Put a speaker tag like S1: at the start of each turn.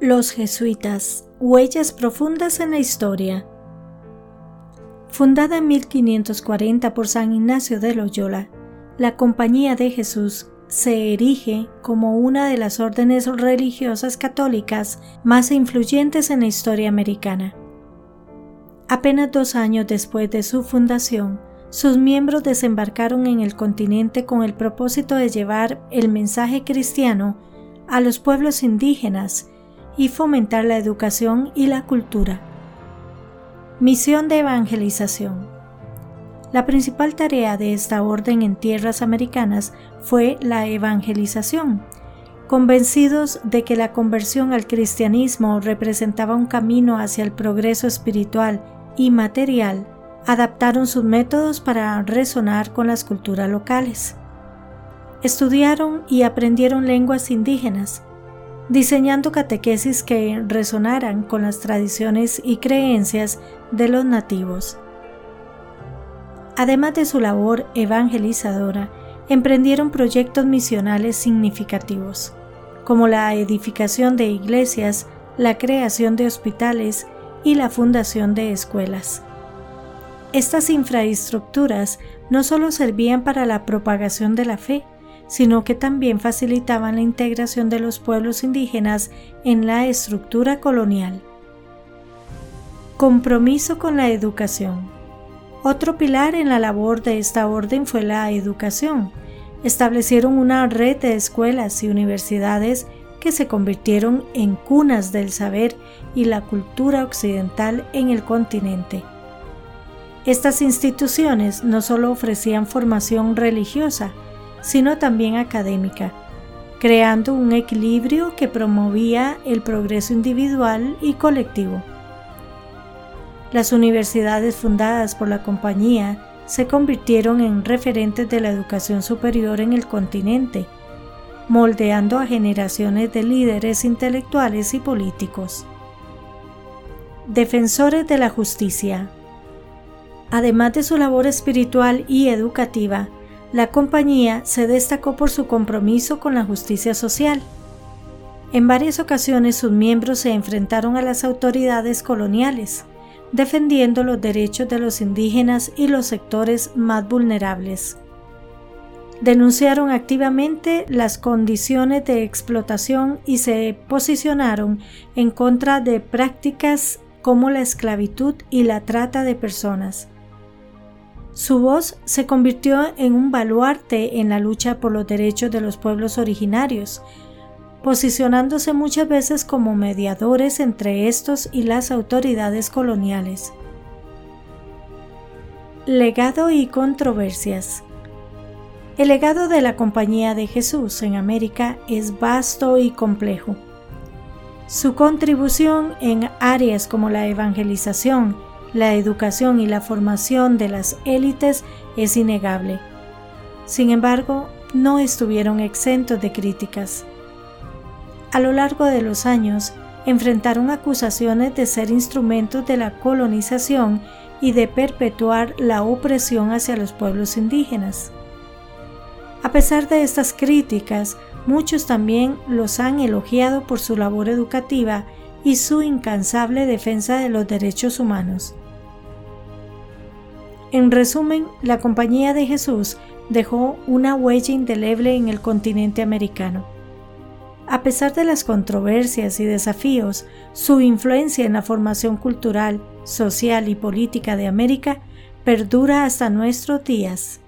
S1: Los jesuitas, huellas profundas en la historia. Fundada en 1540 por San Ignacio de Loyola, la Compañía de Jesús se erige como una de las órdenes religiosas católicas más influyentes en la historia americana. Apenas dos años después de su fundación, sus miembros desembarcaron en el continente con el propósito de llevar el mensaje cristiano a los pueblos indígenas y fomentar la educación y la cultura. Misión de evangelización. La principal tarea de esta orden en tierras americanas fue la evangelización, convencidos de que la conversión al cristianismo representaba un camino hacia el progreso espiritual y material, adaptaron sus métodos para resonar con las culturas locales. Estudiaron y aprendieron lenguas indígenas, diseñando catequesis que resonaran con las tradiciones y creencias de los nativos. Además de su labor evangelizadora, emprendieron proyectos misionales significativos, como la edificación de iglesias, la creación de hospitales y la fundación de escuelas. Estas infraestructuras no solo servían para la propagación de la fe, sino que también facilitaban la integración de los pueblos indígenas en la estructura colonial. Compromiso con la educación. Otro pilar en la labor de esta orden fue la educación. Establecieron una red de escuelas y universidades que se convirtieron en cunas del saber y la cultura occidental en el continente. Estas instituciones no solo ofrecían formación religiosa, sino también académica, creando un equilibrio que promovía el progreso individual y colectivo. Las universidades fundadas por la compañía se convirtieron en referentes de la educación superior en el continente, moldeando a generaciones de líderes intelectuales y políticos. Defensores de la justicia. Además de su labor espiritual y educativa, la compañía se destacó por su compromiso con la justicia social. En varias ocasiones sus miembros se enfrentaron a las autoridades coloniales, defendiendo los derechos de los indígenas y los sectores más vulnerables. Denunciaron activamente las condiciones de explotación y se posicionaron en contra de prácticas como la esclavitud y la trata de personas. Su voz se convirtió en un baluarte en la lucha por los derechos de los pueblos originarios, posicionándose muchas veces como mediadores entre estos y las autoridades coloniales. Legado y controversias. El legado de la Compañía de Jesús en América es vasto y complejo. Su contribución en áreas como la evangelización, la educación y la formación de las élites es innegable. Sin embargo, no estuvieron exentos de críticas. A lo largo de los años, enfrentaron acusaciones de ser instrumentos de la colonización y de perpetuar la opresión hacia los pueblos indígenas. A pesar de estas críticas, muchos también los han elogiado por su labor educativa y su incansable defensa de los derechos humanos. En resumen, la Compañía de Jesús dejó una huella indeleble en el continente americano. A pesar de las controversias y desafíos, su influencia en la formación cultural, social y política de América perdura hasta nuestros días.